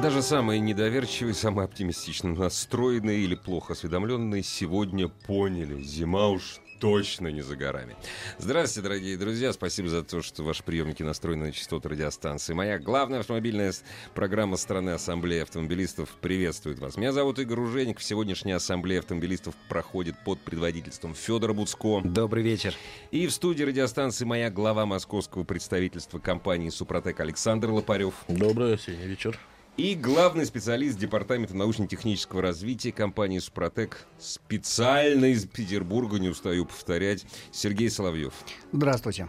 Даже самые недоверчивые, самые оптимистично настроенные или плохо осведомленные сегодня поняли, зима уж точно не за горами. Здравствуйте, дорогие друзья. Спасибо за то, что ваши приемники настроены на частоту радиостанции. Моя главная автомобильная программа страны Ассамблеи автомобилистов приветствует вас. Меня зовут Игорь Ужеников. Сегодняшняя Ассамблея автомобилистов проходит под предводительством Федора Буцко. Добрый вечер. И в студии радиостанции моя глава московского представительства компании «Супротек» Александр Лопарев. Добрый осенний вечер. И главный специалист Департамента научно-технического развития компании «Супротек» специально из Петербурга, не устаю повторять, Сергей Соловьев. Здравствуйте.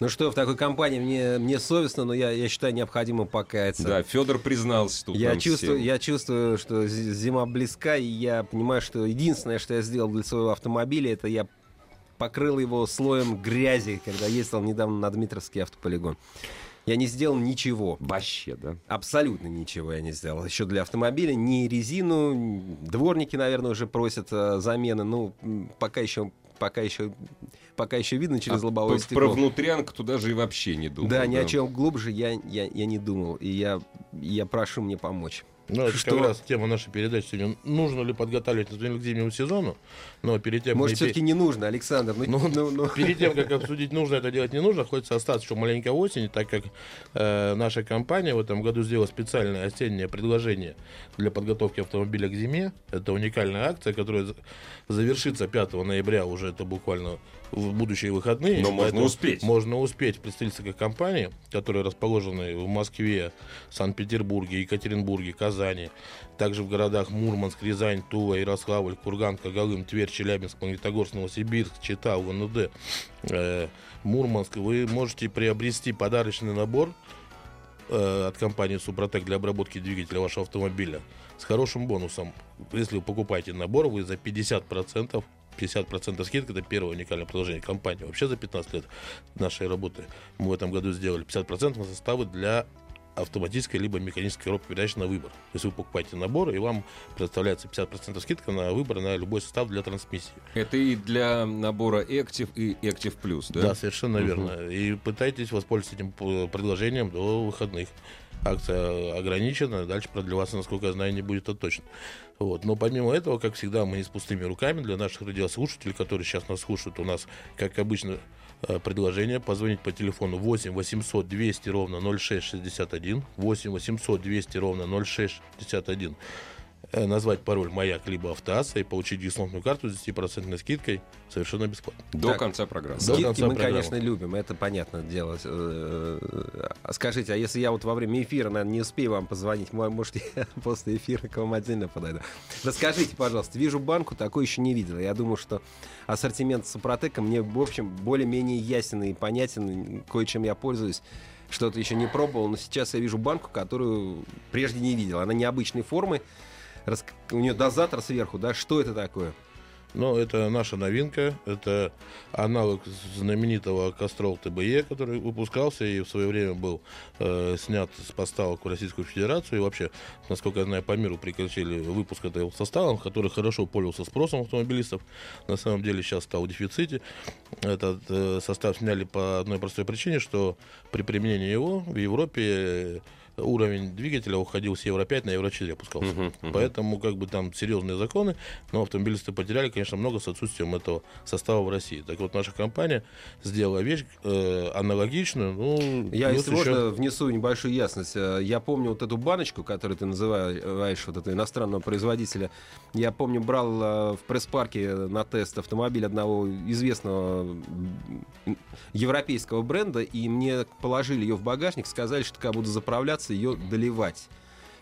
Ну что, в такой компании мне, мне совестно, но я, я считаю необходимо покаяться. Да, Федор признался тут. Я чувствую, всем. я чувствую, что зима близка, и я понимаю, что единственное, что я сделал для своего автомобиля, это я покрыл его слоем грязи, когда ездил недавно на Дмитровский автополигон. Я не сделал ничего. Вообще, да? Абсолютно ничего я не сделал. Еще для автомобиля ни резину, дворники, наверное, уже просят э, замены. Ну, пока еще пока еще, пока еще видно через а лобовое стекло. Про внутрянку туда же и вообще не думал. Да, да, ни о чем глубже я, я, я не думал. И я, я прошу мне помочь. Ну, это что... как раз тема нашей передачи сегодня. Нужно ли подготавливать к зимнему сезону? Но перед тем, Может, все-таки не нужно, Александр? Ну, ну, ну, ну. Перед тем, как обсудить, нужно это делать, не нужно, хочется остаться еще маленькой осени, так как э, наша компания в этом году сделала специальное осеннее предложение для подготовки автомобиля к зиме. Это уникальная акция, которая завершится 5 ноября, уже это буквально в будущие выходные. Но можно успеть. Можно успеть в представительской компании, которые расположены в Москве, Санкт-Петербурге, Екатеринбурге, Казани, также в городах Мурманск, Рязань, Тула, Ярославль, Курган, Кагалым, Тверь, Челябинск, Магнитогорск, Новосибирск, Чита, УНД, э, Мурманск. Вы можете приобрести подарочный набор э, от компании Супротек для обработки двигателя вашего автомобиля с хорошим бонусом. Если вы покупаете набор, вы за 50% 50% скидка, это первое уникальное предложение компании. Вообще за 15 лет нашей работы мы в этом году сделали 50% на составы для автоматической либо механической коробки передач на выбор. То есть вы покупаете набор, и вам предоставляется 50% скидка на выбор на любой состав для трансмиссии. Это и для набора Active и Active Plus, да? Да, совершенно угу. верно. И пытайтесь воспользоваться этим предложением до выходных. Акция ограничена, дальше продлеваться, насколько я знаю, не будет это точно. Вот. Но помимо этого, как всегда, мы не с пустыми руками. Для наших радиослушателей, которые сейчас нас слушают, у нас, как обычно, э, предложение позвонить по телефону 8 800 200 ровно 0661 8 800 200 ровно 0661 Э, назвать пароль «Маяк» либо «Автоасса» и получить дисконтную карту с 10% скидкой совершенно бесплатно. До так, конца программы. До Скидки конца мы, программы. конечно, любим, это понятно делать. Э, э, скажите, а если я вот во время эфира, наверное, не успею вам позвонить, может, я после эфира к вам отдельно подойду. Расскажите, пожалуйста, вижу банку, такой еще не видел. Я думаю, что ассортимент Супротека мне, в общем, более-менее ясен и понятен, кое-чем я пользуюсь что-то еще не пробовал, но сейчас я вижу банку, которую прежде не видел. Она необычной формы, Рас... У нее дозатор сверху, да? Что это такое? Ну, это наша новинка. Это аналог знаменитого Кастрол ТБЕ, который выпускался и в свое время был э, снят с поставок в Российскую Федерацию. И вообще, насколько я знаю, по миру прекращили выпуск этого состава, который хорошо пользовался спросом автомобилистов. На самом деле сейчас стал в дефиците. Этот э, состав сняли по одной простой причине, что при применении его в Европе уровень двигателя уходил с Евро-5 на Евро-4 опускался. Uh-huh, uh-huh. Поэтому как бы там серьезные законы, но автомобилисты потеряли, конечно, много с отсутствием этого состава в России. Так вот, наша компания сделала вещь э, аналогичную. Ну, Я, если еще... можно, внесу небольшую ясность. Э, я помню вот эту баночку, которую ты называешь вот этого иностранного производителя. Я помню, брал э, в пресс-парке на тест автомобиль одного известного европейского бренда, и мне положили ее в багажник, сказали, что когда буду заправляться, пытаться ее доливать.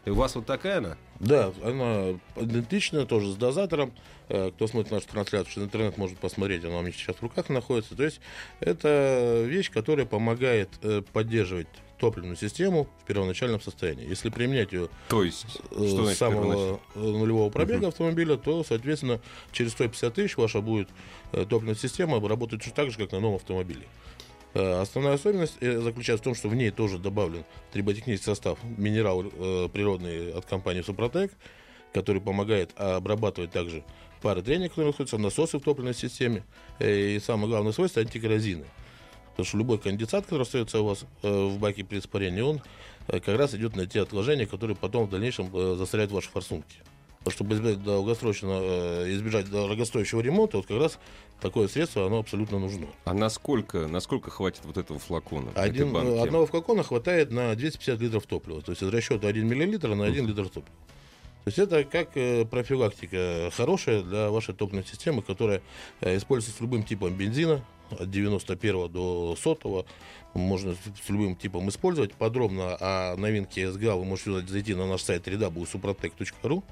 И у вас вот такая она? Да, она идентичная, тоже с дозатором. Э, кто смотрит нашу трансляцию через интернет, может посмотреть, она у меня сейчас в руках находится. То есть это вещь, которая помогает э, поддерживать топливную систему в первоначальном состоянии. Если применять ее То есть, э, что с самого нулевого пробега автомобиля, то, соответственно, через 150 тысяч ваша будет топливная система работать точно так же, как на новом автомобиле. Э, Основная особенность э, заключается в том, что в ней тоже добавлен триботехнический состав минерал э, природный от компании Супротек, который помогает обрабатывать также пары трения, которые находятся, насосы в топливной системе. И самое главное свойство антикоррозийный. Потому что любой конденсат, который остается у вас в баке при испарении, он как раз идет на те отложения, которые потом в дальнейшем засоряют ваши форсунки. Чтобы избежать долгосрочно, э, избежать дорогостоящего ремонта, вот как раз такое средство, оно абсолютно нужно. А насколько, насколько хватит вот этого флакона? Один, э, одного флакона хватает на 250 литров топлива. То есть из расчета 1 миллилитр на 1 литр топлива. То есть это как э, профилактика хорошая для вашей топливной системы, которая используется с любым типом бензина, от 91 до 100 можно с- любым типом использовать. Подробно о новинке СГА вы можете зайти на наш сайт www.suprotec.ru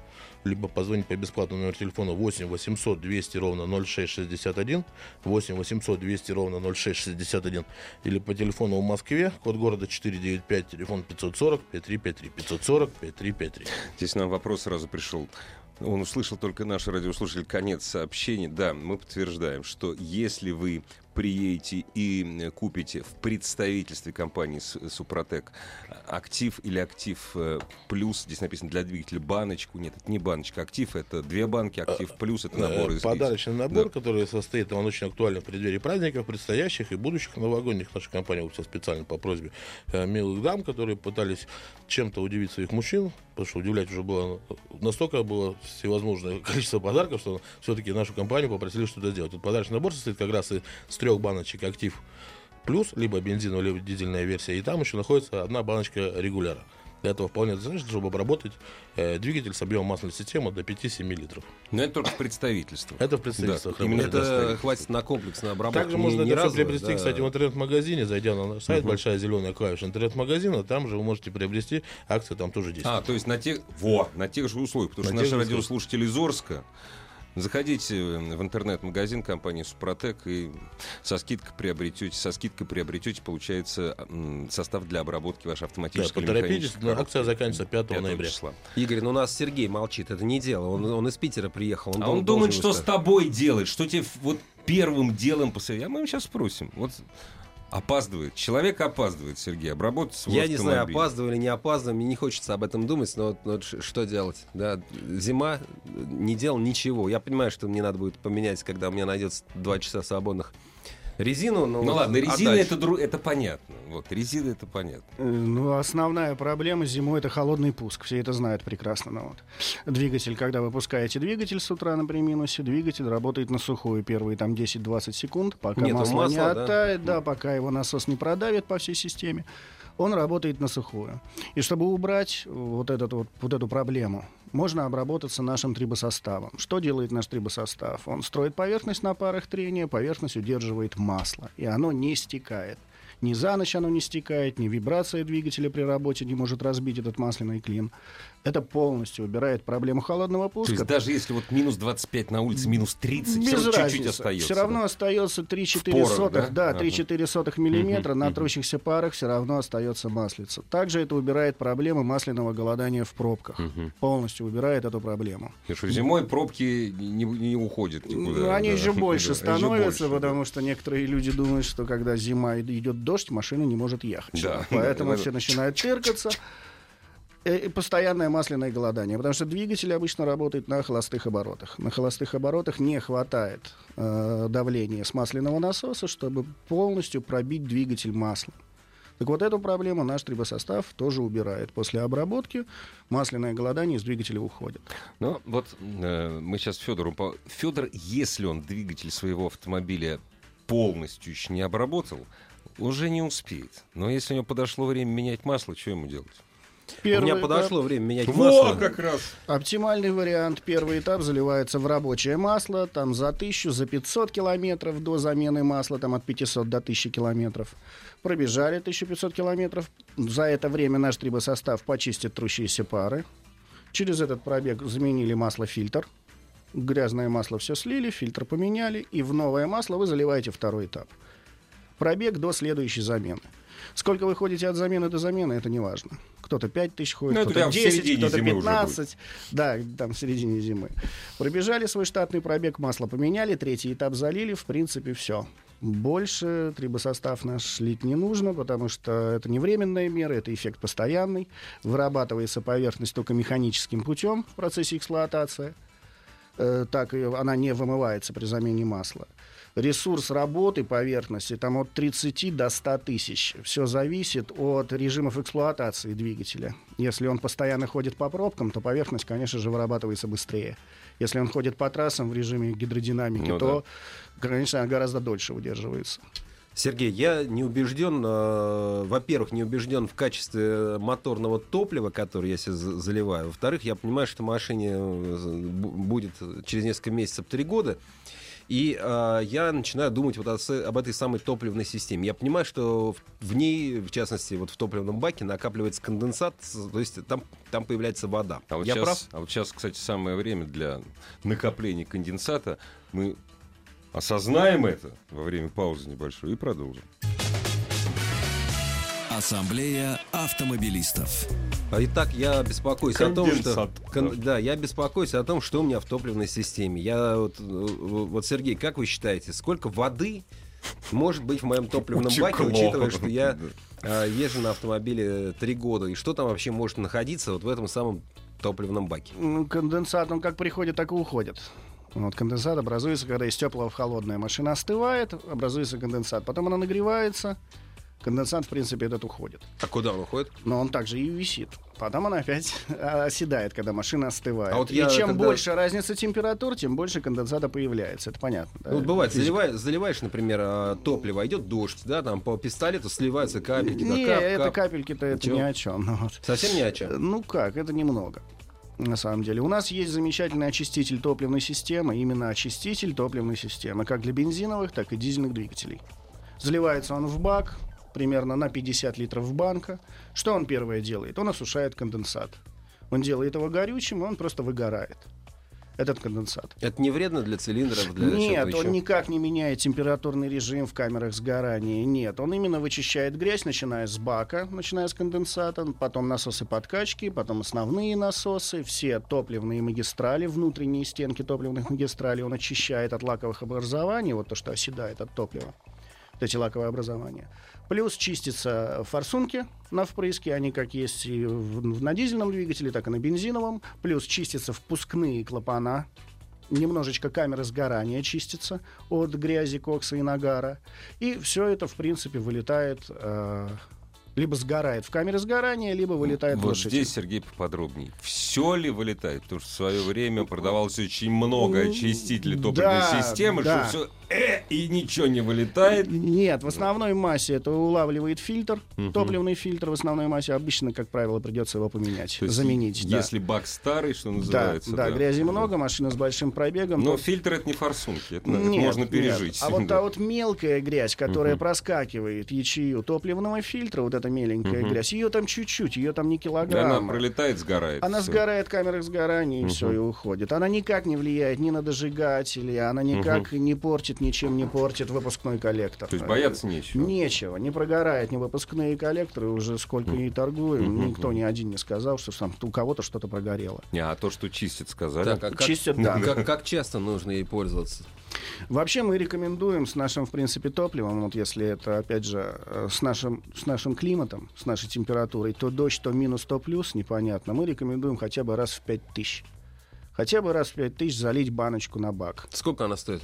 либо позвонить по бесплатному номеру телефона 8 800 200 ровно 0661 8 800 200 ровно 0661 или по телефону в Москве, код города 495, телефон 540 5353 540 5353. Здесь нам вопрос сразу пришел. Он услышал только наш радиослушатель конец сообщения. Да, мы подтверждаем, что если вы приедете и купите в представительстве компании Супротек актив или актив э, плюс, здесь написано для двигателя баночку, нет, это не баночка, актив это две банки, актив плюс это набор Э, из Подарочный набор, Да. который состоит, он очень актуален в преддверии праздников, предстоящих и будущих новогодних. Наша компания выпустила специально по просьбе э, милых дам, которые пытались чем-то удивить своих мужчин, потому что удивлять уже было настолько было всевозможное количество подарков, что все-таки нашу компанию попросили что-то сделать. Этот подарочный набор состоит как раз из трех баночек актив плюс, либо бензиновая, либо дизельная версия, и там еще находится одна баночка регуляра. Для этого вполне достаточно, чтобы обработать э, двигатель с объемом масляной системы до 5-7 литров. Но это только в представительстве. Это в представительствах Да, именно. Это хватит на комплексную обработку. Также не- можно не это разово, приобрести, да. кстати, в интернет-магазине, зайдя на наш сайт, большая зеленая клавиша интернет-магазина, там же вы можете приобрести, акции там тоже действуют. А, то есть на тех, во, на тех же условиях, потому На что наши радиослушатели из Орска, заходите в интернет-магазин компании Супротек и со скидкой приобретете, со скидкой приобретете, получается, состав для обработки вашей Да, автоматической или поторопитесь, но акция заканчивается 5 5 ноября. числа. Игорь, ну у нас Сергей молчит, это не дело. Он, он из Питера приехал. А дол- он думает, что с тобой делает, что тебе вот первым делом посоветует. А мы ему сейчас спросим. Вот опаздывает. Человек опаздывает, Сергей, обработать свой Я не знаю, автомобиль. опаздываю или не опаздываю, мне не хочется об этом думать, но, но что делать? Да, зима, э, не делал ничего. Я понимаю, что мне надо будет поменять, когда у меня найдется два часа свободных резину. Но Ну ладно, резина это, дру- это понятно. Вот, резина это понятно. Э, Ну, основная проблема зимой это холодный пуск. Все это знают прекрасно. Ну, вот. Двигатель, когда вы пускаете двигатель с утра на приминусе, двигатель работает на сухую первые там 10-20 секунд, пока Нету масло не масла, да? оттает, да, пока его насос не продавит по всей системе. Он работает на сухую. И чтобы убрать вот, этот вот, вот эту проблему, можно обработаться нашим трибосоставом. Что делает наш трибосостав? Он строит поверхность на парах трения, поверхность удерживает масло, и оно не стекает. Ни за ночь оно не стекает, ни вибрация двигателя при работе не может разбить этот масляный клин. Это полностью убирает проблему холодного То пуска. есть даже если вот минус 25 на улице, минус 30, Без все равно чуть-чуть остается. Все равно остается 3-4 порах, сотых, да? да, 3-4 сотых миллиметра на трущихся парах все равно остается маслица. Также это убирает проблему масляного голодания в пробках. Полностью убирает эту проблему. Что зимой пробки не, не уходят никуда. Ну, они да. еще больше становятся, больше, потому что некоторые люди думают, что когда зима идет дождь, машина не может ехать. Да. Поэтому все начинают тыркаться. Э, постоянное масляное голодание, потому что двигатель обычно работает на холостых оборотах. На холостых оборотах не хватает э, давления с масляного насоса, чтобы полностью пробить двигатель маслом. Так вот эту проблему наш трибосостав тоже убирает. После обработки масляное голодание из двигателя уходит. Ну, вот э, мы сейчас Федору... По... Федор, если он двигатель своего автомобиля полностью еще не обработал, уже не успеет. Но если у него подошло время менять масло, что ему делать? У меня Первый этап- подошло время менять Во, масло. как раз! Оптимальный вариант. Первый этап заливается в рабочее масло, там за 1000, за 500 километров до замены масла, там от 500 до 1000 километров. Пробежали 1500 километров. За это время наш трибосостав почистит трущиеся пары. Через этот пробег заменили масло-фильтр. Грязное масло все слили, фильтр поменяли, и в новое масло вы заливаете второй этап. Пробег до следующей замены. Сколько вы ходите от замены до замены, это не важно. Кто-то 5 тысяч ходит, Ну, кто-то прям в 10, середине кто-то зимы уже 15. Да, там в середине зимы. Пробежали свой штатный пробег, масло поменяли, третий этап залили, в принципе, все. Больше трибосостав наш лить не нужно, потому что это не временная мера, это эффект постоянный. Вырабатывается поверхность только механическим путем в процессе эксплуатации. Э, так она не вымывается при замене масла. Ресурс работы поверхности там от 30 до 100 тысяч. Все зависит от режимов эксплуатации двигателя. Если он постоянно ходит по пробкам, то поверхность, конечно же, вырабатывается быстрее. Если он ходит по трассам в режиме гидродинамики, Ну то, конечно, она гораздо дольше удерживается. Сергей, я не убежден, э, во-первых, не убежден в качестве моторного топлива, которое я себе за- заливаю. Во-вторых, я понимаю, что машине э, бу- будет через несколько месяцев три года. И э, я начинаю думать вот о об этой самой топливной системе. Я понимаю, что в, в ней, в частности, вот в топливном баке накапливается конденсат, то есть там, там появляется вода. А вот, я сейчас, прав? а вот сейчас, кстати, самое время для накопления конденсата. Мы осознаем это во время паузы небольшой и продолжим. Ассамблея автомобилистов. А Итак, я беспокоюсь о том, что... Конденсат. Кон- да, я беспокоюсь о том, что у меня в топливной системе. Я вот, э, вот, Сергей, как вы считаете, сколько воды может быть в моем топливном Очень баке, учитывая, что я э, езжу на автомобиле три года, и что там вообще может находиться вот в этом самом топливном баке? Ну, конденсат, он как приходит, так и уходит. Вот конденсат образуется, когда из теплого в холодное. Машина остывает, образуется конденсат. Потом она нагревается, конденсат, в принципе, этот уходит. А куда он уходит? Но он также и висит. Потом она опять оседает, когда машина остывает. А вот и я чем когда- больше разница температур, тем больше конденсата появляется. Это понятно. да? Ну, вот бывает, заливаешь, заливаешь, например, э, топливо, идет дождь, да, там по пистолету сливаются капельки, да, Не, кап, это кап. капельки-то это ни о чем. Ну, вот. Совсем ни о чем. Ну как, это немного. На самом деле. У нас есть замечательный очиститель топливной системы, именно очиститель топливной системы, как для бензиновых, так и дизельных двигателей. Заливается он в бак, примерно на 50 литров банка. Что он первое делает? Он осушает конденсат. Он делает его горючим, и он просто выгорает. Этот конденсат. Это не вредно для цилиндров, для Нет, он еще? никак не меняет температурный режим в камерах сгорания. Нет, он именно вычищает грязь, начиная с бака, начиная с конденсата, потом насосы подкачки, потом основные насосы, все топливные магистрали, внутренние стенки топливных магистралей он очищает от лаковых образований, вот то, что оседает от топлива, вот эти лаковые образования. Плюс чистятся форсунки на впрыске, они как есть и в- на дизельном двигателе, так и на бензиновом. Плюс чистятся впускные клапана, немножечко камеры сгорания чистится от грязи, кокса и нагара. И все это, в принципе, вылетает, э, либо сгорает в камере сгорания, либо вылетает в Вот лошадь. здесь, Сергей, поподробнее. Все ли вылетает? Потому что в свое время продавалось очень много очистителей топливной Да, системы, да. что все э, и ничего не вылетает. Нет, в основной массе это улавливает фильтр, топливный фильтр. В основной массе обычно, как правило, придется его поменять, То есть, заменить. да. Если бак старый, что да, называется. да, грязи много, машина с большим пробегом. Но то- фильтр это не форсунки, это, Нет, можно нет. пережить. А вот Да. та вот мелкая грязь, которая Мгм. проскакивает ячею топливного фильтра, вот эта меленькая Мгм. грязь, ее там чуть-чуть, ее там не килограмм. она пролетает, сгорает. Она всё. сгорает в камерах сгорания, и Мгм. все, и уходит. Она никак не влияет ни на дожигатели, она никак не портит, ничем не портит выпускной коллектор. То есть бояться нечего. Нечего, не прогорает ни выпускные коллекторы, уже сколько и торгуем, никто ни один не сказал, что там у кого-то что-то прогорело. Не, а то, что чистит, сказали. Так, а как, Чистят, да. как, как часто нужно ей пользоваться? Вообще мы рекомендуем с нашим, в принципе, топливом, вот если это, опять же, э, с нашим, с нашим климатом, с нашей температурой, то дождь, то минус, то плюс, непонятно, мы рекомендуем хотя бы раз в 5 тысяч. Хотя бы раз в 5 тысяч залить баночку на бак. Сколько она стоит?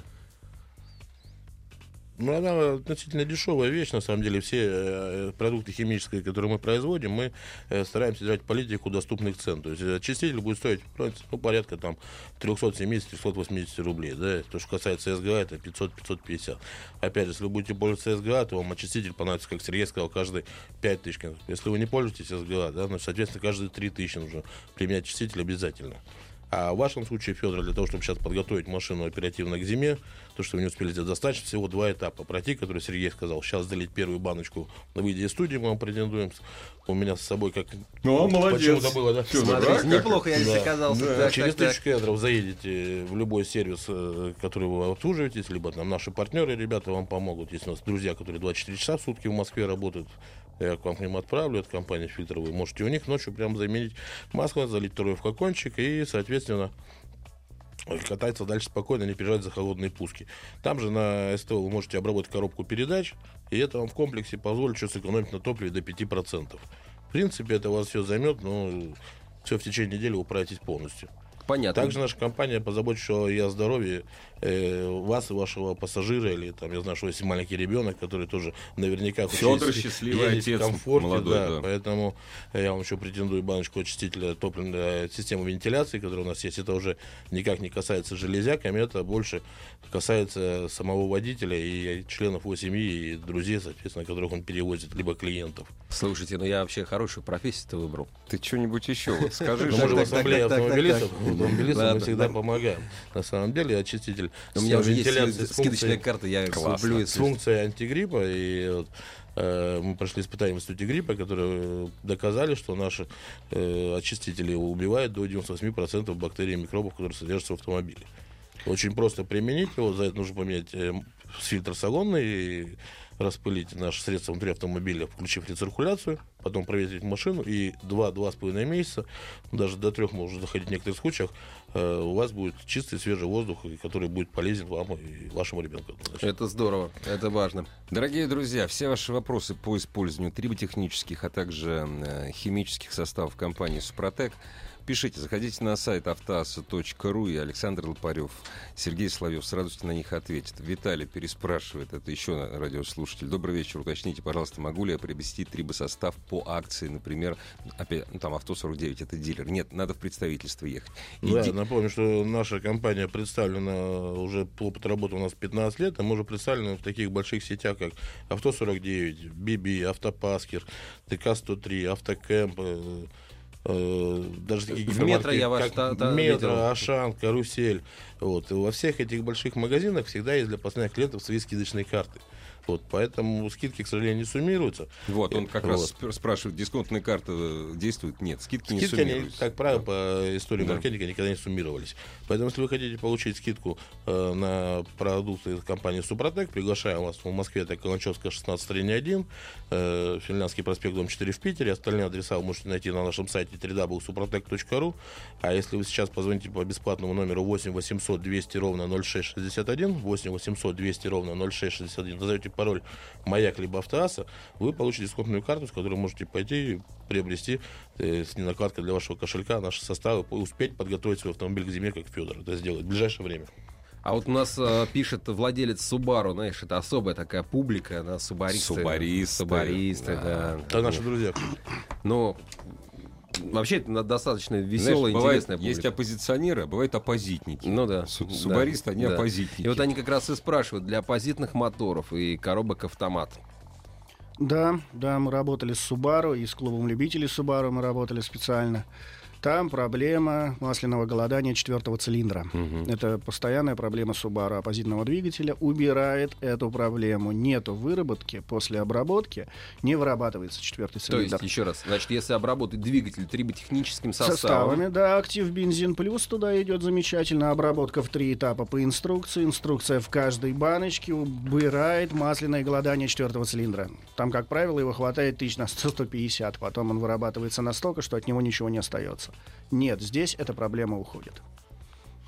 Ну, она относительно дешевая вещь, на самом деле. Все э, продукты химические, которые мы производим, мы э, стараемся держать политику доступных цен. То есть э, очиститель будет стоить ну, порядка там 370-380 рублей. Да? То, что касается СГА, это 500-550. Опять же, если вы будете пользоваться СГА, то вам очиститель понадобится, как Сергей сказал, каждые 5 тысяч. Если вы не пользуетесь СГА, да, ну, соответственно, каждые 3 тысячи нужно применять очиститель обязательно. А в вашем случае, Федор, для того, чтобы сейчас подготовить машину оперативно к зиме, то, что вы не успели сделать, достаточно всего два этапа пройти, который Сергей сказал. Сейчас залить первую баночку на выйде из студии, мы вам претендуем. У меня с собой как... Ну, молодец. Почему-то было, да? Фёдор, Смотрите, а, как неплохо я здесь Да. оказался. Да. Так, Через так, так. тысячу километров заедете в любой сервис, э, который вы обслуживаетесь, либо там наши партнеры, ребята, вам помогут. Есть у нас друзья, которые 24 часа в сутки в Москве работают. Я к вам к ним отправлю, это компания фильтр. Вы можете у них ночью прям заменить масло, залить второй в флакончик и, соответственно, кататься дальше спокойно, не переживать за холодные пуски. Там же на СТО вы можете обработать коробку передач, и это вам в комплексе позволит что сэкономить на топливе до 5%. В принципе, это у вас все займет, но все в течение недели управитесь полностью. Понятно. Также наша компания позаботится и о здоровье э, вас и вашего пассажира, или там, я знаю, что есть маленький ребенок, который тоже наверняка Федор счастливый отец в комфорте, молодой, да, да. поэтому я вам еще претендую баночку очистителя топливной системы вентиляции, которая у нас есть. Это уже никак не касается железяками, это больше касается самого водителя и членов его семьи и друзей, соответственно, которых он перевозит, либо клиентов. Слушайте, ну я вообще хорошую профессию-то выбрал. Ты что-нибудь еще вот скажи. Ну, же в ассамблее автомобилистов. Автомобилистам мы всегда помогаем. На самом деле очиститель У меня уже есть скидочная карта, я куплю. с функцией антигриппа. И э, мы прошли испытания в институте гриппа, которые доказали, что наши э, очистители убивают до 98% бактерий и микробов, которые содержатся в автомобиле. Очень просто применить его, за это нужно поменять э, фильтр салонный, распылить наше средство внутри автомобиля, включив рециркуляцию, потом проветрить машину, и 2-2,5 месяца, даже до трех может заходить в некоторых случаях, э, у вас будет чистый свежий воздух, который будет полезен вам и вашему ребенку. Это здорово, это важно. Дорогие друзья, все ваши вопросы по использованию триботехнических, а также э, химических составов компании «Супротек» пишите, заходите на сайт автоаса.ру, и Александр Лопарев, Сергей Соловьев с радостью на них ответит. Виталий переспрашивает, это еще радиослушатель. Добрый вечер, уточните, пожалуйста, могу ли я приобрести трибосостав по акции, например, опять, ну, там «Авто-49» — это дилер. Нет, надо в представительство ехать. Да, Иди- напомню, что наша компания представлена уже опыт работы у нас 15 лет, и мы уже представлены в таких больших сетях, как Авто-49, BB, Автопаскер, ТК-103, Автокэмп, э, даже такие Метро я ваш как та- та- Метро, видел. Ашан, Карусель. Вот. И во всех этих больших магазинах всегда есть для постоянных клиентов свои скидочные карты. Вот, поэтому скидки, к сожалению, не суммируются. Вот, он как Вот. раз спр- спрашивает, дисконтная карта э, действует? Нет, скидки, не Скидки, они, суммируются. как правило, по истории Да. маркетинга никогда не суммировались. Поэтому, если вы хотите получить скидку э, на продукты компании Супротек, приглашаем вас в Москве, это Каланчевская, 16 1, э, Финляндский проспект, дом 4 в Питере. Остальные адреса вы можете найти на нашем сайте www.suprotec.ru. А если вы сейчас позвоните по бесплатному номеру 8 800 200 ровно 0661, 8 800 200 ровно 0661, назовете пароль «Маяк» либо «Автоаса», вы получите дисконтную карту, с которой можете пойти и приобрести э, с ненакладкой для вашего кошелька наши составы, успеть подготовить свой автомобиль к зиме, как Федор это сделать в ближайшее время. А вот у нас э, пишет владелец Субару, знаешь, это особая такая публика, она субаристы. Субаристы, Субаристы, да. да. Это наши друзья. Ну, вообще это достаточно Знаешь, веселая, бывает, интересная публика. есть оппозиционеры, а бывают оппозитники. Ну да. Су- да, Субаристы, они да. оппозитники. И вот они как раз и спрашивают для оппозитных моторов и коробок автомат. Да, да, мы работали с Subaru и с клубом любителей Subaru мы работали специально. Там проблема масляного голодания четвертого цилиндра. Это постоянная проблема Subaru оппозитного двигателя. Убирает эту проблему. Нету выработки после обработки, не вырабатывается четвертый То есть, цилиндр. еще раз, значит, если обработать двигатель триботехническим составом, Составами, да, актив бензин плюс туда идет замечательно. Обработка в три этапа по инструкции. Инструкция в каждой баночке убирает масляное голодание четвертого цилиндра. Там, как правило, его хватает тысяч на 100-150. Потом он вырабатывается настолько, что от него ничего не остается. Нет, здесь эта проблема уходит.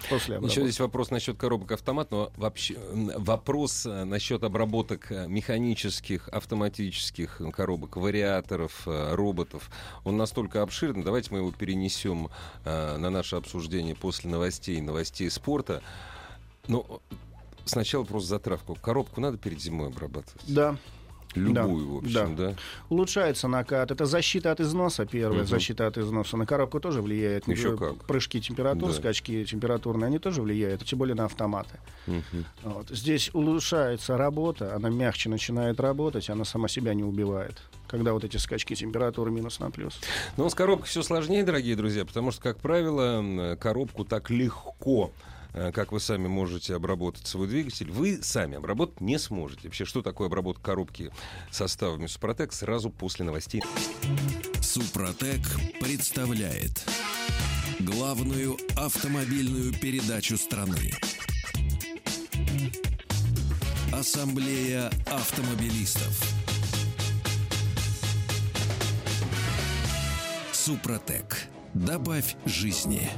После Еще обработки. здесь вопрос насчет коробок автомат, но вообще вопрос э, насчет обработок э, механических, автоматических коробок, вариаторов, э, роботов, он настолько обширный. Давайте мы его перенесем на наше обсуждение после новостей, новостей спорта. Но сначала просто затравку. Коробку надо перед зимой обрабатывать? Да, Любую, в общем, да? улучшается накат. Это защита от износа, первая Мгм. защита от износа. На коробку тоже влияет. Еще как. Прыжки температур, Да. скачки температурные, они тоже влияют, тем более на автоматы. Мгм. Вот. Здесь улучшается работа, она мягче начинает работать, она сама себя не убивает. Когда вот эти скачки температуры минус на плюс. Но с коробкой все сложнее, дорогие друзья, потому что, как правило, коробку так легко как вы сами можете обработать свой двигатель, вы сами обработать не сможете. Вообще, что такое обработка коробки составами Супротек, сразу после новостей. Супротек представляет главную автомобильную передачу страны. Ассамблея автомобилистов. Супротек. Добавь жизни.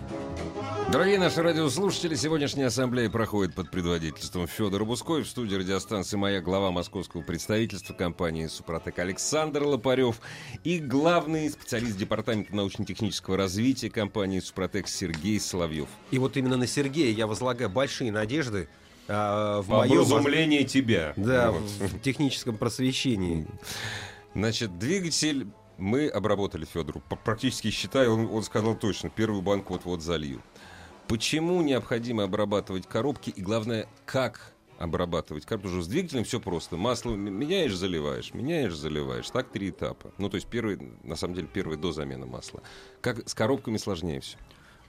Дорогие наши радиослушатели, сегодняшняя ассамблея проходит под предводительством Федора Бускоев. В студии радиостанции «Моя» глава московского представительства компании «Супротек» Александр Лопарев и главный специалист Департамента научно-технического развития компании «Супротек» Сергей Соловьев. И вот именно на Сергея я возлагаю большие надежды а, в По моем... образумлению тебя. Да, Вот. в техническом просвещении. Значит, двигатель мы обработали Федору. Практически считаю, он, он сказал точно, первую банку вот-вот залью. Почему необходимо обрабатывать коробки и, главное, как обрабатывать коробки? Потому что с двигателем все просто. Масло меняешь, заливаешь, меняешь, заливаешь. Так три этапа. Ну, то есть первый, на самом деле, первый до замены масла. Как с коробками сложнее все.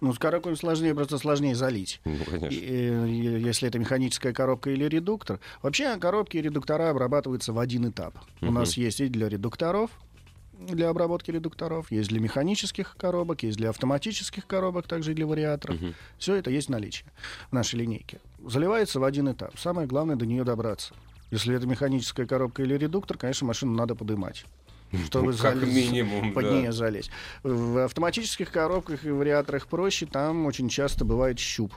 Ну, с коробками сложнее, просто сложнее залить. Ну, конечно. И, и- если это механическая коробка или редуктор. Вообще коробки и редуктора обрабатываются в один этап. У Мгм. нас есть и для редукторов, для обработки редукторов, есть для механических коробок, есть для автоматических коробок, также и для вариаторов. Мгм. Все это есть в наличии в нашей линейке. Заливается в один этап. Самое главное до нее добраться. Если это механическая коробка или редуктор, конечно, машину надо. Чтобы Ну, как залез- минимум, под да. нее залезть. В автоматических коробках и вариаторах проще, там очень часто бывает щуп.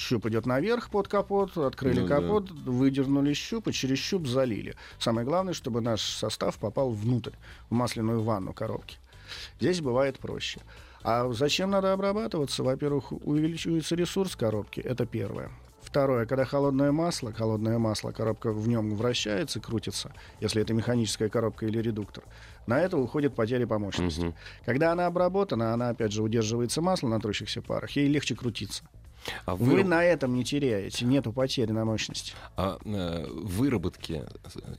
Щуп идет наверх под капот, открыли Ну да. капот, выдернули щуп и через щуп залили. Самое главное, чтобы наш состав попал внутрь, в масляную ванну коробки. Здесь бывает проще. А зачем надо обрабатываться? Во-первых, увеличивается ресурс коробки, это первое. Второе, когда холодное масло, холодное масло, коробка в нем вращается, крутится, если это механическая коробка или редуктор, на это уходит потеря по мощности. Мгм. Когда она обработана, она опять же удерживается масло на трущихся парах, ей легче крутиться. А Вы выраб- на этом не теряете, нету потери на мощности. А э, выработки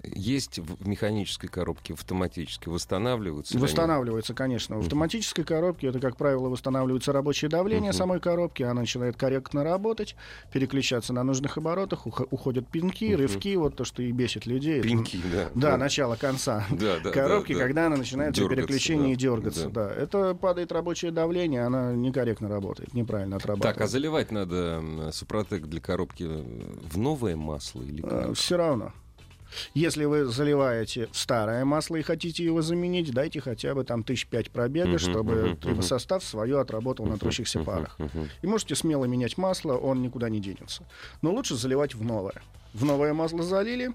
есть в механической коробке, в автоматической восстанавливаются? Восстанавливается, конечно. В автоматической коробке это, как правило, восстанавливается рабочее давление самой коробки, она начинает корректно работать, переключаться на нужных оборотах, ух- уходят пинки, рывки, вот то, что и бесит людей. Пинки, да. Да, начало конца. Да, да, коробки, да, да. когда она начинает переключение да, и дергаться. да. Да. Это падает рабочее давление, она некорректно работает, неправильно отрабатывает. Так, а заливать надо м, Супротек для коробки в новое масло или как? все равно. Если вы заливаете старое масло и хотите его заменить, дайте хотя бы там тысяч пять пробега, Мгм, чтобы мгм, трибосостав свое отработал на трущихся Мгм, парах. мгм. И можете смело менять масло, он никуда не денется. Но лучше заливать в новое. В новое масло залили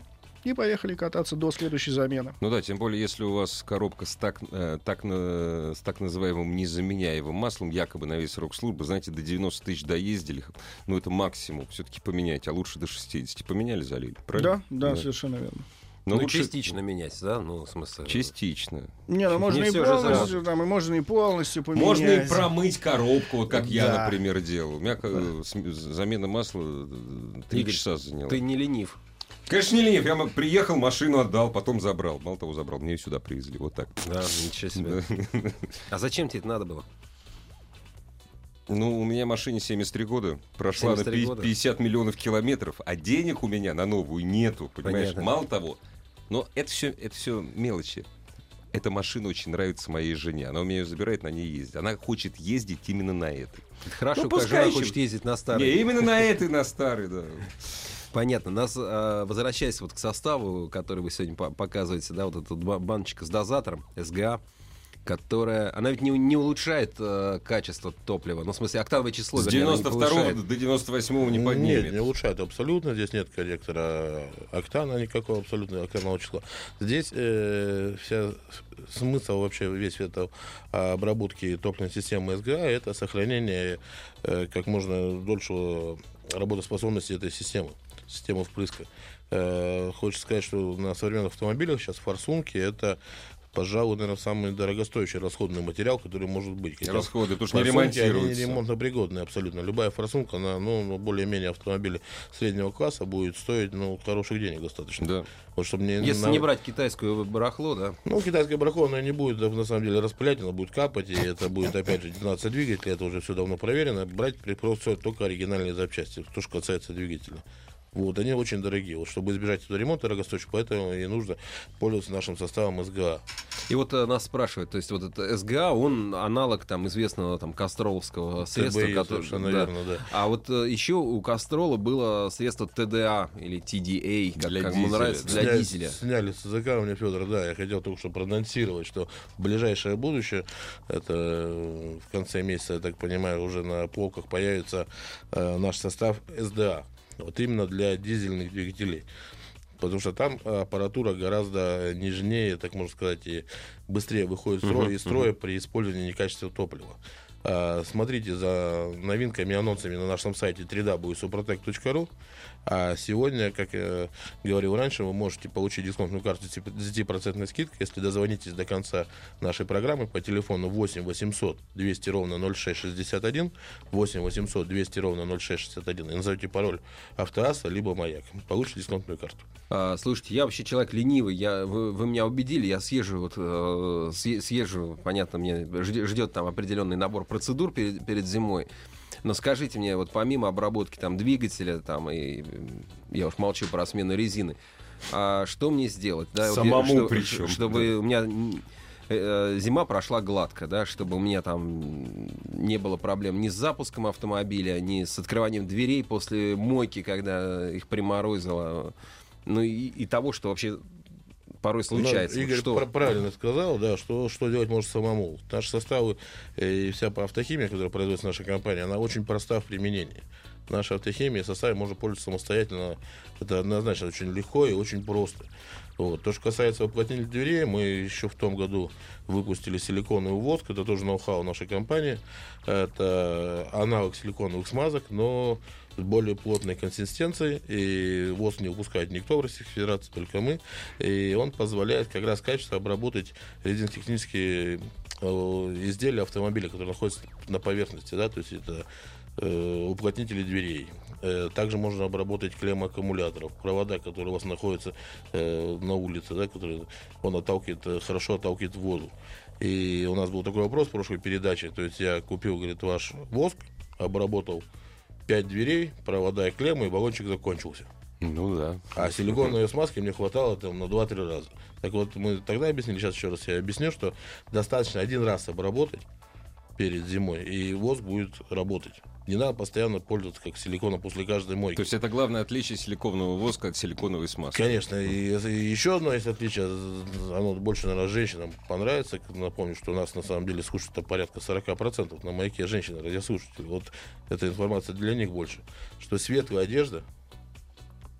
и поехали кататься до следующей замены. Ну да, тем более, если у вас коробка с так, э, так, на- с так называемым незаменяемым маслом, якобы на весь срок службы, знаете, до 90 тысяч доездили, ну это максимум, все-таки поменять, а лучше до 60. Поменяли, залили, правильно? Да, да, совершенно верно. Но Ну, лучше частично менять, да? Ну, в смысле... частично. Не, ну можно Не и полностью, там, и можно и полностью поменять. Можно и промыть коробку, вот как я, Да. например, делал. У меня э, см- замена масла э, три Игорь, часа заняла. Ты не ленив. Конечно, не ленив. Я м- приехал, машину отдал, потом забрал. Мало того, забрал. Мне ее сюда привезли. Вот так. Да, ничего себе. А зачем тебе это надо было? Ну, у меня машине 73 года. Прошла на 73 пи- года? 50 миллионов километров, а денег у меня на новую нету. Понимаешь? Понятно. Мало того. Но это все, это все мелочи. Эта машина очень нравится моей жене. Она у меня ее забирает, на ней ездит. Она хочет ездить именно на этой. Это хорошо, Ну, пускай жена хочет ездить на Не, старой. именно на этой, на старой, да. Понятно. Нас, э, возвращаясь вот к составу, который вы сегодня по- показываете, да, вот эта ба- баночка с дозатором, СГА, которая... Она ведь не, не улучшает э, качество топлива. Ну, в смысле, октановое число, С вернее, она не 92 повышает. до 98 не Нет, поднимет. не улучшает абсолютно. Здесь нет корректора октана никакого абсолютно октанового числа. Здесь э, вся смысл вообще весь этого а, обработки топливной системы СГА это сохранение э, как можно дольше работоспособности этой системы, системы впрыска. Э, хочется сказать, что на современных автомобилях сейчас форсунки это пожалуй, наверное, самый дорогостоящий расходный материал, который может быть. Хотя Расходы, потому что не Форсунки, они ремонтируются. ремонтопригодные абсолютно. Любая форсунка, она, ну, более-менее автомобиле среднего класса будет стоить, ну, хороших денег достаточно. Да. Вот, чтобы не, Если на- не брать китайское барахло, да, Ну, китайское барахло, оно не будет, да, на самом деле, распылять, оно будет капать, и это будет, опять же, 12 двигателей, это уже все давно проверено. Брать при- просто только оригинальные запчасти, то, что касается двигателя. Вот, они очень дорогие. Вот, чтобы избежать этого ремонта дорогостоящего, поэтому и нужно пользоваться нашим составом СГА. И вот э, нас спрашивают, то есть вот это СГА, он аналог там известного там кастроловского средства. ТБИ, который- да. верно, да. А вот э, еще у Кастрола было средство ТДА или TDA, как, Для как ему дизеля, нравится, да. для Сняли- дизеля. Сняли с языка у меня, Федор, да, я хотел только что проанонсировать, что ближайшее будущее, это э, в конце месяца, я так понимаю, уже на полках появится э, наш состав СДА. Вот именно для дизельных двигателей. Потому что там аппаратура гораздо нежнее, так можно сказать, и быстрее выходит из строя, из строя при использовании некачественного топлива. А, Смотрите за новинками и анонсами на нашем сайте www.suprotec.ru. А сегодня, как я говорил раньше, вы можете получить дисконтную карту с 10% скидкой, если дозвонитесь до конца нашей программы по телефону 8 800 200 ровно 0661, 8 800 200 ровно 0661 и назовите пароль автоасса либо маяк. Получите дисконтную карту. А, слушайте, я вообще человек ленивый, я, вы, вы меня убедили, я съезжу, вот, э, съе- съезжу, понятно, мне ждет там определенный набор процедур перед, перед зимой. Но скажите мне, вот помимо обработки там двигателя, там, и я уж молчу про смену резины, а что мне сделать? Да, вот Самому что- причем, Чтобы у меня м, э, зима прошла гладко, да, чтобы у меня там не было проблем ни с запуском автомобиля, ни с открыванием дверей после мойки, когда их приморозило. Ну и, и того, что вообще порой случается. Ну, Вот Игорь что? пр- правильно сказал, да, что, что делать может самому. Наши составы э, и вся автохимия, которая производится наша компания, она очень проста в применении. Наша автохимия составе можно пользоваться самостоятельно. Это однозначно очень легко и очень просто. Вот. То, что касается уплотнителей дверей, мы еще в том году выпустили силиконовый воск. Это тоже ноу-хау нашей компании. Это аналог силиконовых смазок, но с более плотной консистенцией. И воск не выпускает никто в Российской Федерации, только мы. И он позволяет как раз качественно обработать резинотехнические э, изделия автомобиля, которые находятся на поверхности. Да? То есть это э, уплотнители дверей. Э, Также можно обработать клеммы аккумуляторов, провода, которые у вас находятся на улице, да, которые он отталкивает, хорошо отталкивает воду. И у нас был такой вопрос в прошлой передаче. То есть я купил, говорит, ваш воск, обработал 5 дверей, провода и клеммы, и баллончик закончился. Ну да. А силиконовой смазки мне хватало там на 2-3 раза. Так вот, мы тогда объяснили, сейчас еще раз я объясню, что достаточно один раз обработать перед зимой, и воск будет работать. Не надо постоянно пользоваться как силиконом после каждой мойки. То есть это главное отличие силиконового воска от силиконовой смазки. Конечно, и, и еще одно есть отличие, оно больше, наверное, женщинам понравится. Напомню, что у нас на самом деле слушают порядка 40% на маяке женщины, радиослушатели. Вот эта информация для них больше. Что светлая одежда,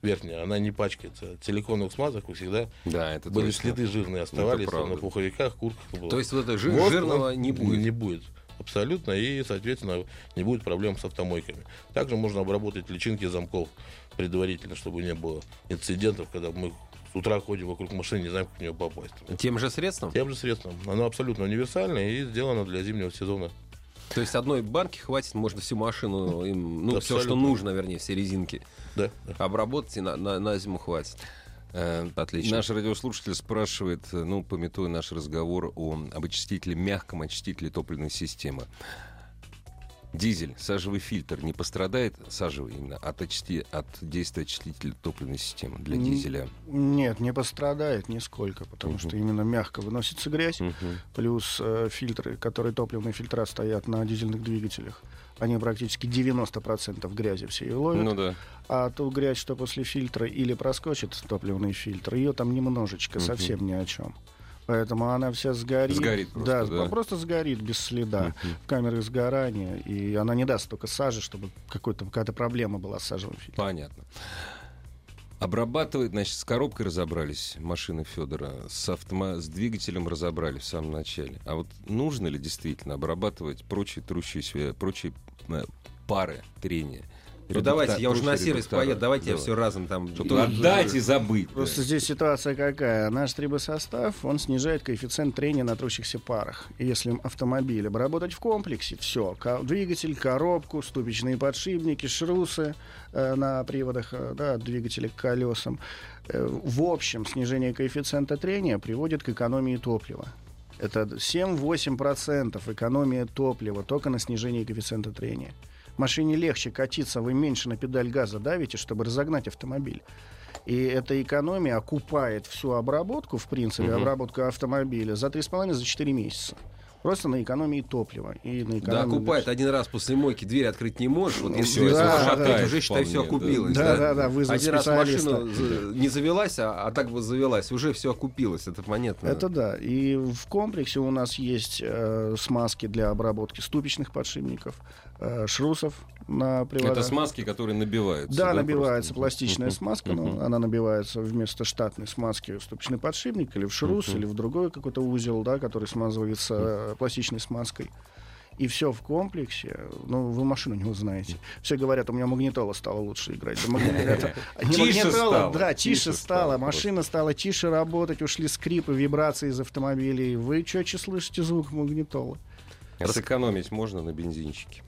верхняя, она не пачкается. От силиконовых смазок всегда Да, это были точно. следы жирные, оставались правда. на пуховиках, куртках. То есть вот это жир- жирного он не будет. Не будет. Абсолютно. И, соответственно, не будет проблем с автомойками. Также можно обработать личинки замков предварительно, чтобы не было инцидентов, когда мы с утра ходим вокруг машины, не знаем, как в нее попасть. Тем же средством? Тем же средством. Оно абсолютно универсальное и сделано для зимнего сезона. То есть одной банки хватит, можно всю машину, им, ну, все, что Абсолютно. нужно, вернее, все резинки Да, да. обработать, и на, на, на зиму хватит. Э, Отлично. Наш радиослушатель спрашивает, э, ну, пометуя наш разговор о, об очистителе, мягком очистителе топливной системы. Дизель, сажевый фильтр не пострадает, сажевый именно, от, очисти- от действия очистителя топливной системы для дизеля? Нет, не пострадает нисколько, потому Мгм. что именно мягко выносится грязь. Мгм. Плюс э, фильтры, которые топливные фильтра стоят на дизельных двигателях, они практически 90% грязи все и ловят. Ну да. А ту грязь, что после фильтра или проскочит топливный фильтр, ее там немножечко, Мгм. совсем ни о чем. Поэтому она вся сгорит. Сгорит просто, да, да? просто сгорит без следа в камерах сгорания. И она не даст столько сажи, чтобы какой-то, какая-то проблема была с сажевым фильтром. Понятно. Обрабатывает, значит, с коробкой разобрались машины Федора, с, автомо... с двигателем разобрались в самом начале. А вот нужно ли действительно обрабатывать прочие трущиеся, прочие э, пары трения? Ну давайте, я уже на сервис поеду, давайте я Давай. все разом там... Отдать и забыть. да. Просто здесь ситуация какая? Наш трибосостав, он снижает коэффициент трения на трущихся парах. И если автомобиль обработать в комплексе, все, двигатель, коробку, ступичные подшипники, шрусы э, на приводах э, да, двигателя к колесам, э, в общем, снижение коэффициента трения приводит к экономии топлива. Это 7-8% экономия топлива только на снижении коэффициента трения. Машине легче катиться, вы меньше на педаль газа давите, чтобы разогнать автомобиль. И эта экономия окупает всю обработку, в принципе, Мгм. обработку автомобиля за 3,5-4 месяца. Просто на экономии топлива и на экономии... Да, окупает один раз после мойки дверь открыть не можешь. Вот Ну, если это шатает, хватает уже считай, все вполне, да. окупилось. Да, да, да, вызвать Один раз машина за- не завелась, а, а так вот завелась, уже все окупилось, это понятно. Это да. И в комплексе у нас есть э, смазки для обработки ступичных подшипников, э, шрусов на приводах. Это смазки, которые набиваются. Да, набивается просто? пластичная смазка, но она набивается вместо штатной смазки в ступичный подшипник или в шрус, или в другой какой-то узел, да, который смазывается пластичной смазкой. И все в комплексе. Ну, вы машину не узнаете. Все говорят, у меня магнитола стала лучше играть. Да Тише магнитола, стало, Да, тише стала. Машина стала тише работать, ушли скрипы, вибрации из автомобилей. Вы четче слышите звук магнитолы. А сэкономить можно на бензинчике?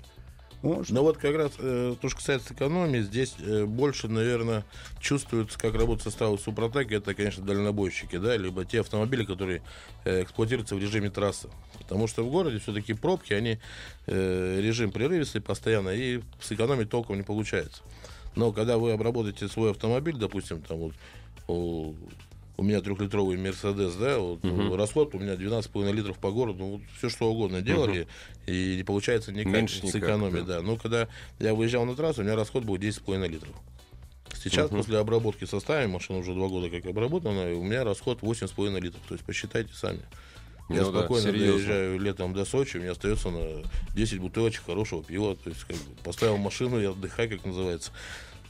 Можно. Ну вот как раз э, то, что касается экономии, здесь э, больше, наверное, чувствуется, как работает состав Супротек, это, конечно, дальнобойщики, да, либо те автомобили, которые э, эксплуатируются в режиме трассы. Потому что в городе все-таки пробки, они э, режим прерывистый постоянно, и сэкономить толком не получается. Но когда вы обработаете свой автомобиль, допустим, там вот у, меня трехлитровый Мерседес, да, вот, Мгм. расход у меня 12,5 литров по городу, ну, вот все что угодно делали, и не получается никак Меньше никак, сэкономить, да. да. Но когда я выезжал на трассу, у меня расход был 10,5 литров. Сейчас, Мгм. после обработки составами, машина уже два года как обработана, у меня расход 8,5 литров. То есть посчитайте сами. Я Ну да, спокойно серьезно. доезжаю летом до Сочи, у меня остается на 10 бутылочек хорошего пива. То есть как бы, поставил машину, я отдыхаю, как называется.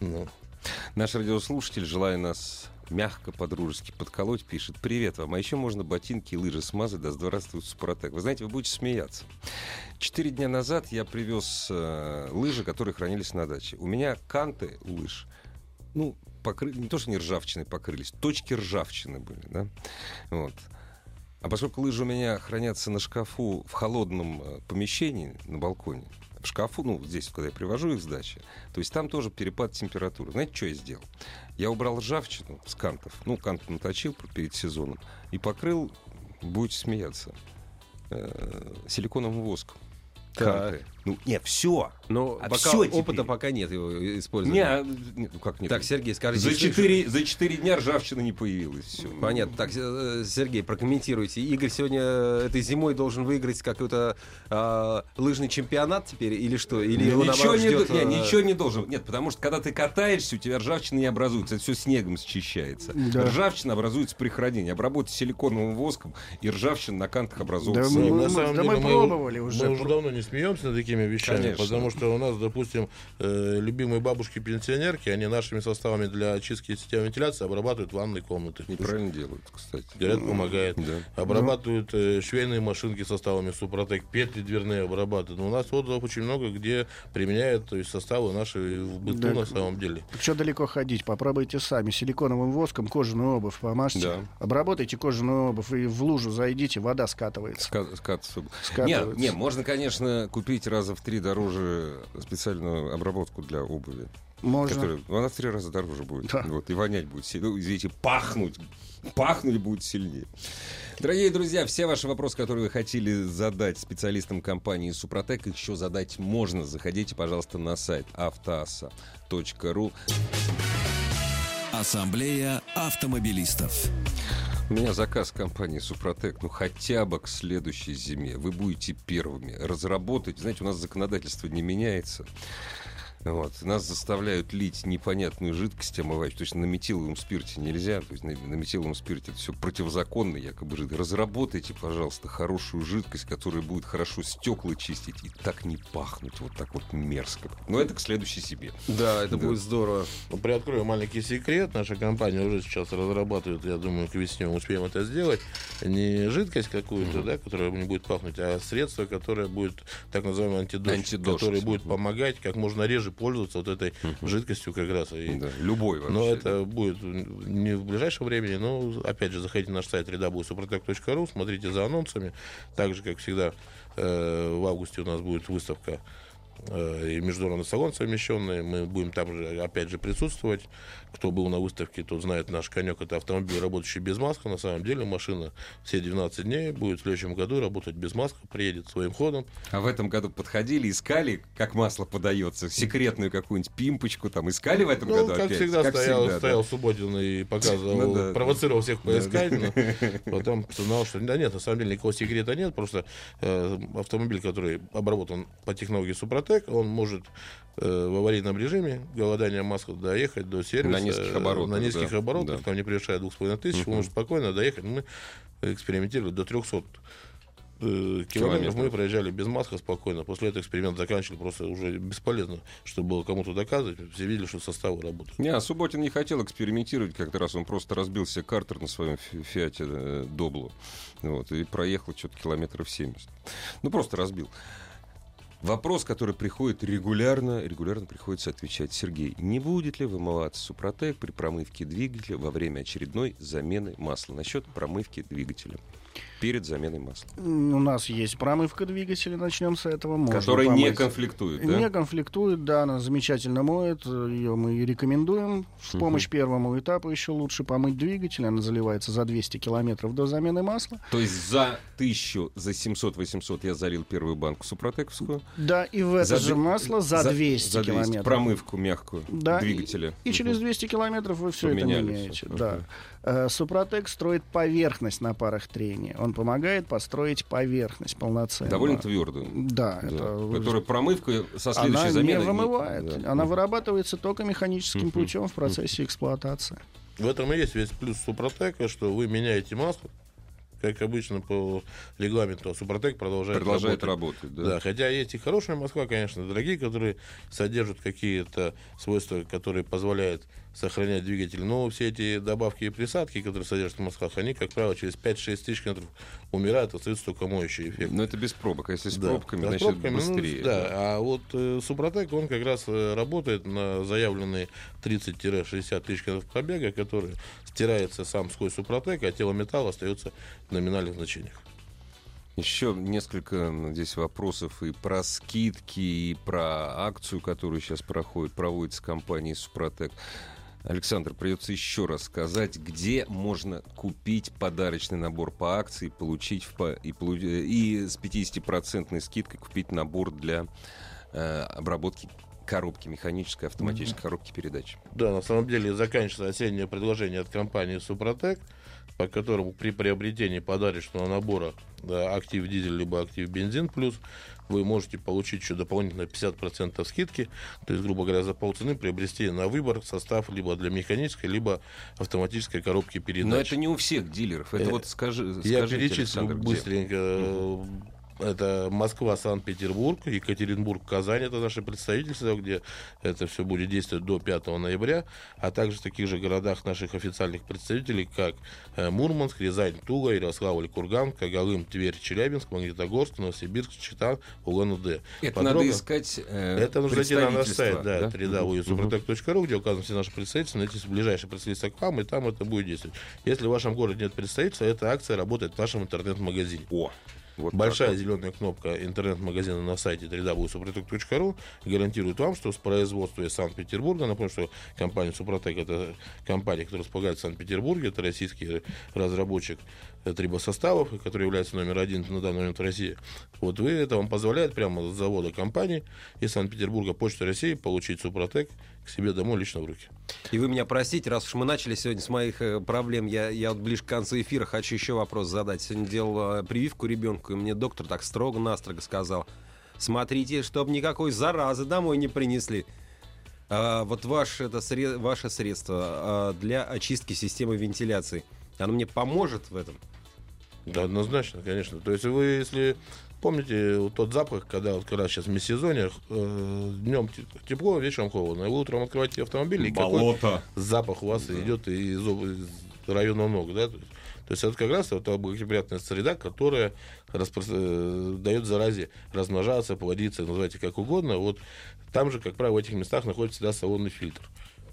Ну, Наш радиослушатель, желая нас мягко, по-дружески подколоть, пишет «Привет вам, а еще можно ботинки и лыжи смазать, да здравствует Супротек». Вы знаете, вы будете смеяться. Четыре дня назад я привез э, лыжи, которые хранились на даче. У меня канты у лыж, ну, покры... не то, что не ржавчиной покрылись, точки ржавчины были, да? Вот. А поскольку лыжи у меня хранятся на шкафу в холодном э, помещении, на балконе, в шкафу, ну, здесь, когда я привожу их с дачи, то есть там тоже перепад температуры. Знаете, что я сделал? Я убрал ржавчину с кантов, ну, канты наточил перед сезоном, и покрыл, будете смеяться, э, силиконовым воском. Канты. Ну, не, все. Но А пока опыта теперь. пока нет его Не, использования. а, нет, ну как нет? Так, Сергей, скажите. за, четыре, за четыре дня ржавчина не появилась. Все. Понятно. Так, э, Сергей, прокомментируйте. Игорь сегодня э, этой зимой должен выиграть какой-то а, лыжный чемпионат теперь или что? Или его, ничего, не, ждет, не, э, ничего не должен. Нет, потому что когда ты катаешься, у тебя ржавчина не образуется. Это все снегом счищается. Да. Ржавчина образуется при хранении. Обработать силиконовым воском, и ржавчина на кантах образуется. Да Ну, мы- на мы- самом да деле мы пробовали уже. Мы уже давно не смеемся над такими вещами, Конечно. потому что у нас, допустим, э, любимые бабушки-пенсионерки, они нашими составами для очистки системы вентиляции обрабатывают ванные комнаты. Неправильно делают, кстати. Говорят, помогает. Да. Обрабатывают э, швейные машинки составами Супротек, петли дверные обрабатывают. Но у нас отзывов очень много, где применяют то есть, составы наши в быту Да. на самом деле. Что далеко ходить? Попробуйте сами. Силиконовым воском кожаную обувь помажьте. Да. Обработайте кожаную обувь и в лужу зайдите, вода скатывается. Ска- скатываться. Не, Скатывается. не, можно, конечно, купить раза в три дороже специальную обработку для обуви. Можно. Которая, ну, она в три раза дороже будет. Да. Вот, и вонять будет сильнее. Ну, извините, пахнуть. Пахнуть будет сильнее. Дорогие друзья, все ваши вопросы, которые вы хотели задать специалистам компании Супротек, еще задать можно. Заходите, пожалуйста, на сайт автоаса.ру. Ассамблея автомобилистов. У меня заказ компании Супротек, ну хотя бы к следующей зиме. Вы будете первыми. Разработать, знаете, у нас законодательство не меняется. Вот. Нас заставляют лить непонятную жидкость омывающую. То есть на метиловом спирте нельзя. То есть на, на метиловом спирте это все противозаконно, якобы жидкость. Разработайте, пожалуйста, хорошую жидкость, которая будет хорошо стекла чистить и так не пахнуть. Вот так вот мерзко. Но это к следующей зиме. Да, это Да. будет здорово. Ну, Приоткрою маленький секрет. Наша компания уже сейчас разрабатывает, я думаю, к весне мы успеем это сделать. Не жидкость какую-то, да, которая не будет пахнуть, а средство, которое будет так называемый антидот, Антидот. который будет помогать как можно реже пользоваться вот этой жидкостью как раз. И Да, любой вообще. Но это будет не в ближайшем времени, но опять же заходите на наш сайт www.suprotec.ru, смотрите за анонсами. Так же, как всегда, э, в августе у нас будет выставка и международный салон совмещенный. Мы будем там же, опять же, присутствовать. Кто был на выставке, тот знает наш конек. Это автомобиль, работающий без маски. На самом деле машина все 12 дней будет в следующем году работать без маски, приедет своим ходом. А в этом году подходили, искали, как масло подается, секретную какую-нибудь пимпочку там искали в этом ну, году как опять? всегда, Как стоял, всегда, да. стоял Субботин и показывал, Ну да, провоцировал всех Да, поискать. но Потом узнал, что да нет, на самом деле никакого секрета нет. Просто э, автомобиль, который обработан по технологии Супротек, он может э, в аварийном режиме голодание масла доехать до сервиса. На низких э, оборотах, На низких да, оборотах, да. там не превышая 2500, Мгм. он может спокойно доехать. Мы экспериментировали до 300 э, километров Километров. мы проезжали без маска спокойно. После этого эксперимент заканчивали просто уже бесполезно, чтобы было кому-то доказывать. Все видели, что составы работают. Не, а Субботин не хотел экспериментировать как-то раз. Он просто разбил себе картер на своем фи- Фиате Доблу. Вот, и проехал что-то километров 70. Ну, просто разбил. Вопрос, который приходит регулярно, регулярно приходится отвечать. Сергей, не будет ли вымываться Супротек при промывке двигателя во время очередной замены масла? Насчет промывки двигателя перед заменой масла. У нас есть промывка двигателя, начнем с этого. Можно который не помыть. конфликтует, да? Не конфликтует, да, она замечательно моет. Ее мы и рекомендуем. В помощь первому этапу еще лучше помыть двигатель. Она заливается за 200 километров до замены масла. То есть за тысячу, за 700-800 я залил первую банку Супротековскую. Да, и в это За же масло за, 200 за 200. километров. Промывку мягкую Да, двигателя. И через Мгм. 200 километров вы все это Поменяли меняете. всё. Да. Э, Супротек строит поверхность на парах трения. Он помогает построить поверхность полноценно. Довольно твердую. Да, Да. это Которая промывка со следующей она заменой... не вымывает. Да. Она вырабатывается только механическим путем в процессе эксплуатации. В этом и есть весь плюс Супротека, что вы меняете масло, как обычно по регламенту, а Супротек продолжает, Продолжает работать. работать, да. Да, хотя есть и хорошие Москва, конечно, дорогие, которые содержат какие-то свойства, которые позволяют сохранять двигатель. Но все эти добавки и присадки, которые содержатся в Москвах, они, как правило, через 5-6 тысяч километров умирают, остается только моющий эффект. Но это без пробок. А если с Да. пробками, Да, с значит пробками, ну, быстрее. да. а вот э, Супротек, он как раз э, работает на заявленные 30-60 тысяч километров пробега, который стирается сам сквозь Супротек, а тело металла остается в номинальных значениях. Еще несколько здесь вопросов и про скидки, и про акцию, которую сейчас проходит, проводится компанией Супротек. Александр, придется еще раз сказать, где можно купить подарочный набор по акции, получить в и, и с 50% скидкой купить набор для э, обработки коробки, механической автоматической коробки передач. Да, на самом деле заканчивается осеннее предложение от компании Супротек, по которому при приобретении подарочного набора да, актив дизель либо актив бензин плюс вы можете получить еще дополнительно 50% скидки, то есть, грубо говоря, за полцены приобрести на выбор состав либо для механической, либо автоматической коробки передач. Но это не у всех дилеров. Это Э, вот скажи, Я скажите, перечислю Александр, где? Это Москва, Санкт-Петербург, Екатеринбург, Казань. Это наши представительства, где это все будет действовать до 5 ноября. А также в таких же городах наших официальных представителей, как э, Мурманск, Рязань, Тула, Ярославль, Курган, Кагалым, Тверь, Челябинск, Магнитогорск, Новосибирск, Чита, Улан-Удэ. Это Подробно- надо искать э, это нужно зайти на наш сайт, да, представительства, www.suprotec.ru, где указаны все наши представительства, найти ближайшее представительство к вам, и там это будет действовать. Если в вашем городе нет представительства, эта акция работает в нашем интернет-магазине. О, вот Большая так зеленая кнопка интернет-магазина на сайте www.suprotec.ru гарантирует вам, что с производства из Санкт-Петербурга, напомню, что компания Супротек это компания, которая располагается в Санкт-Петербурге, это российский разработчик трибосоставов, который является номер один на данный момент в России. Вот вы, это вам позволяет прямо с завода компании из Санкт-Петербурга Почты России получить Супротек к себе домой лично в руки. И вы меня простите, раз уж мы начали сегодня с моих э, проблем, я, я вот ближе к концу эфира хочу еще вопрос задать. Сегодня делал э, прививку ребенку, и мне доктор так строго-настрого сказал, смотрите, чтобы никакой заразы домой не принесли. А, вот ваше, это, сре- ваше средство а, для очистки системы вентиляции, оно мне поможет в этом? Да, однозначно, конечно. То есть вы, если помните вот тот запах, когда вот как раз сейчас в межсезонье, э, днем те- тепло, вечером холодно, и вы утром открываете автомобиль, и какой Болото. запах у вас идет из, из района ног, да? То есть, то есть это как раз вот та благоприятная среда, которая распро- э, дает заразе размножаться, плодиться, называйте как угодно. Вот там же, как правило, в этих местах находится всегда салонный фильтр.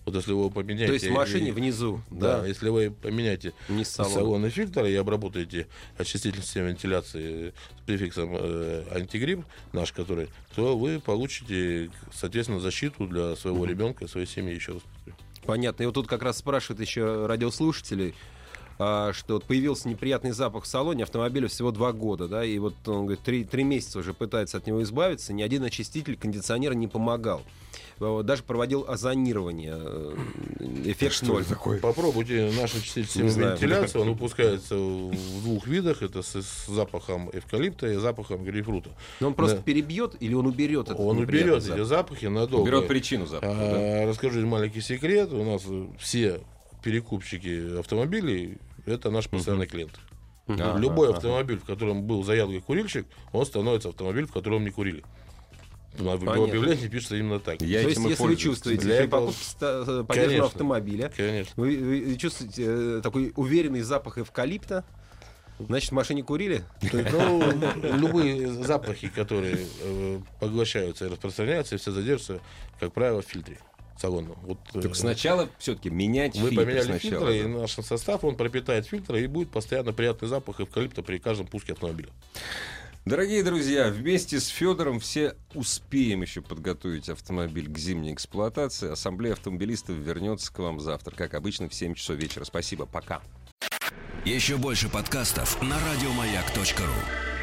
Вот если вы поменяете... То есть в машине и- внизу, Да, да, если вы поменяете салонный фильтр и обработаете очистительной системой вентиляции с префиксом э, антигрипп наш, который, то вы получите, соответственно, защиту для своего ребенка, своей семьи еще раз. Понятно. И вот тут как раз спрашивают еще радиослушатели, что вот появился неприятный запах в салоне автомобиля всего два года, да, и вот он говорит, три, три месяца уже пытается от него избавиться, ни один очиститель кондиционера не помогал. А, Даже проводил озонирование. э, Эффект ноль. Попробуйте наш очиститель вентиляции. Он выпускается в двух видах. Это с, с запахом эвкалипта и запахом грейпфрута. Но он просто Да. перебьет или он уберет этот Он уберет запах? эти запахи надолго. Берет причину запаха. да? А, Расскажу один маленький секрет. У нас все перекупщики автомобилей это наш постоянный клиент. Любой автомобиль, в котором был заядлый курильщик, он становится автомобилем, в котором не курили. На Понятно. объявлении пишется именно так. Я То есть, и если вы чувствуете Для при этого- покупке э, подержанного автомобиля, Конечно. вы, вы чувствуете э, такой уверенный запах эвкалипта, значит, в машине курили? Ну, любые запахи, которые э, поглощаются и распространяются, все задержатся, как правило, в фильтре салонном. Вот, э, Так сначала все-таки менять вы фильтр поменяли сначала. фильтр, и да. наш состав, он пропитает фильтр, и будет постоянно приятный запах эвкалипта при каждом пуске автомобиля. Дорогие друзья, вместе с Федором все успеем еще подготовить автомобиль к зимней эксплуатации. Ассамблея автомобилистов вернется к вам завтра, как обычно, в 7 часов вечера. Спасибо, пока. Еще больше подкастов на радиомаяк.ру.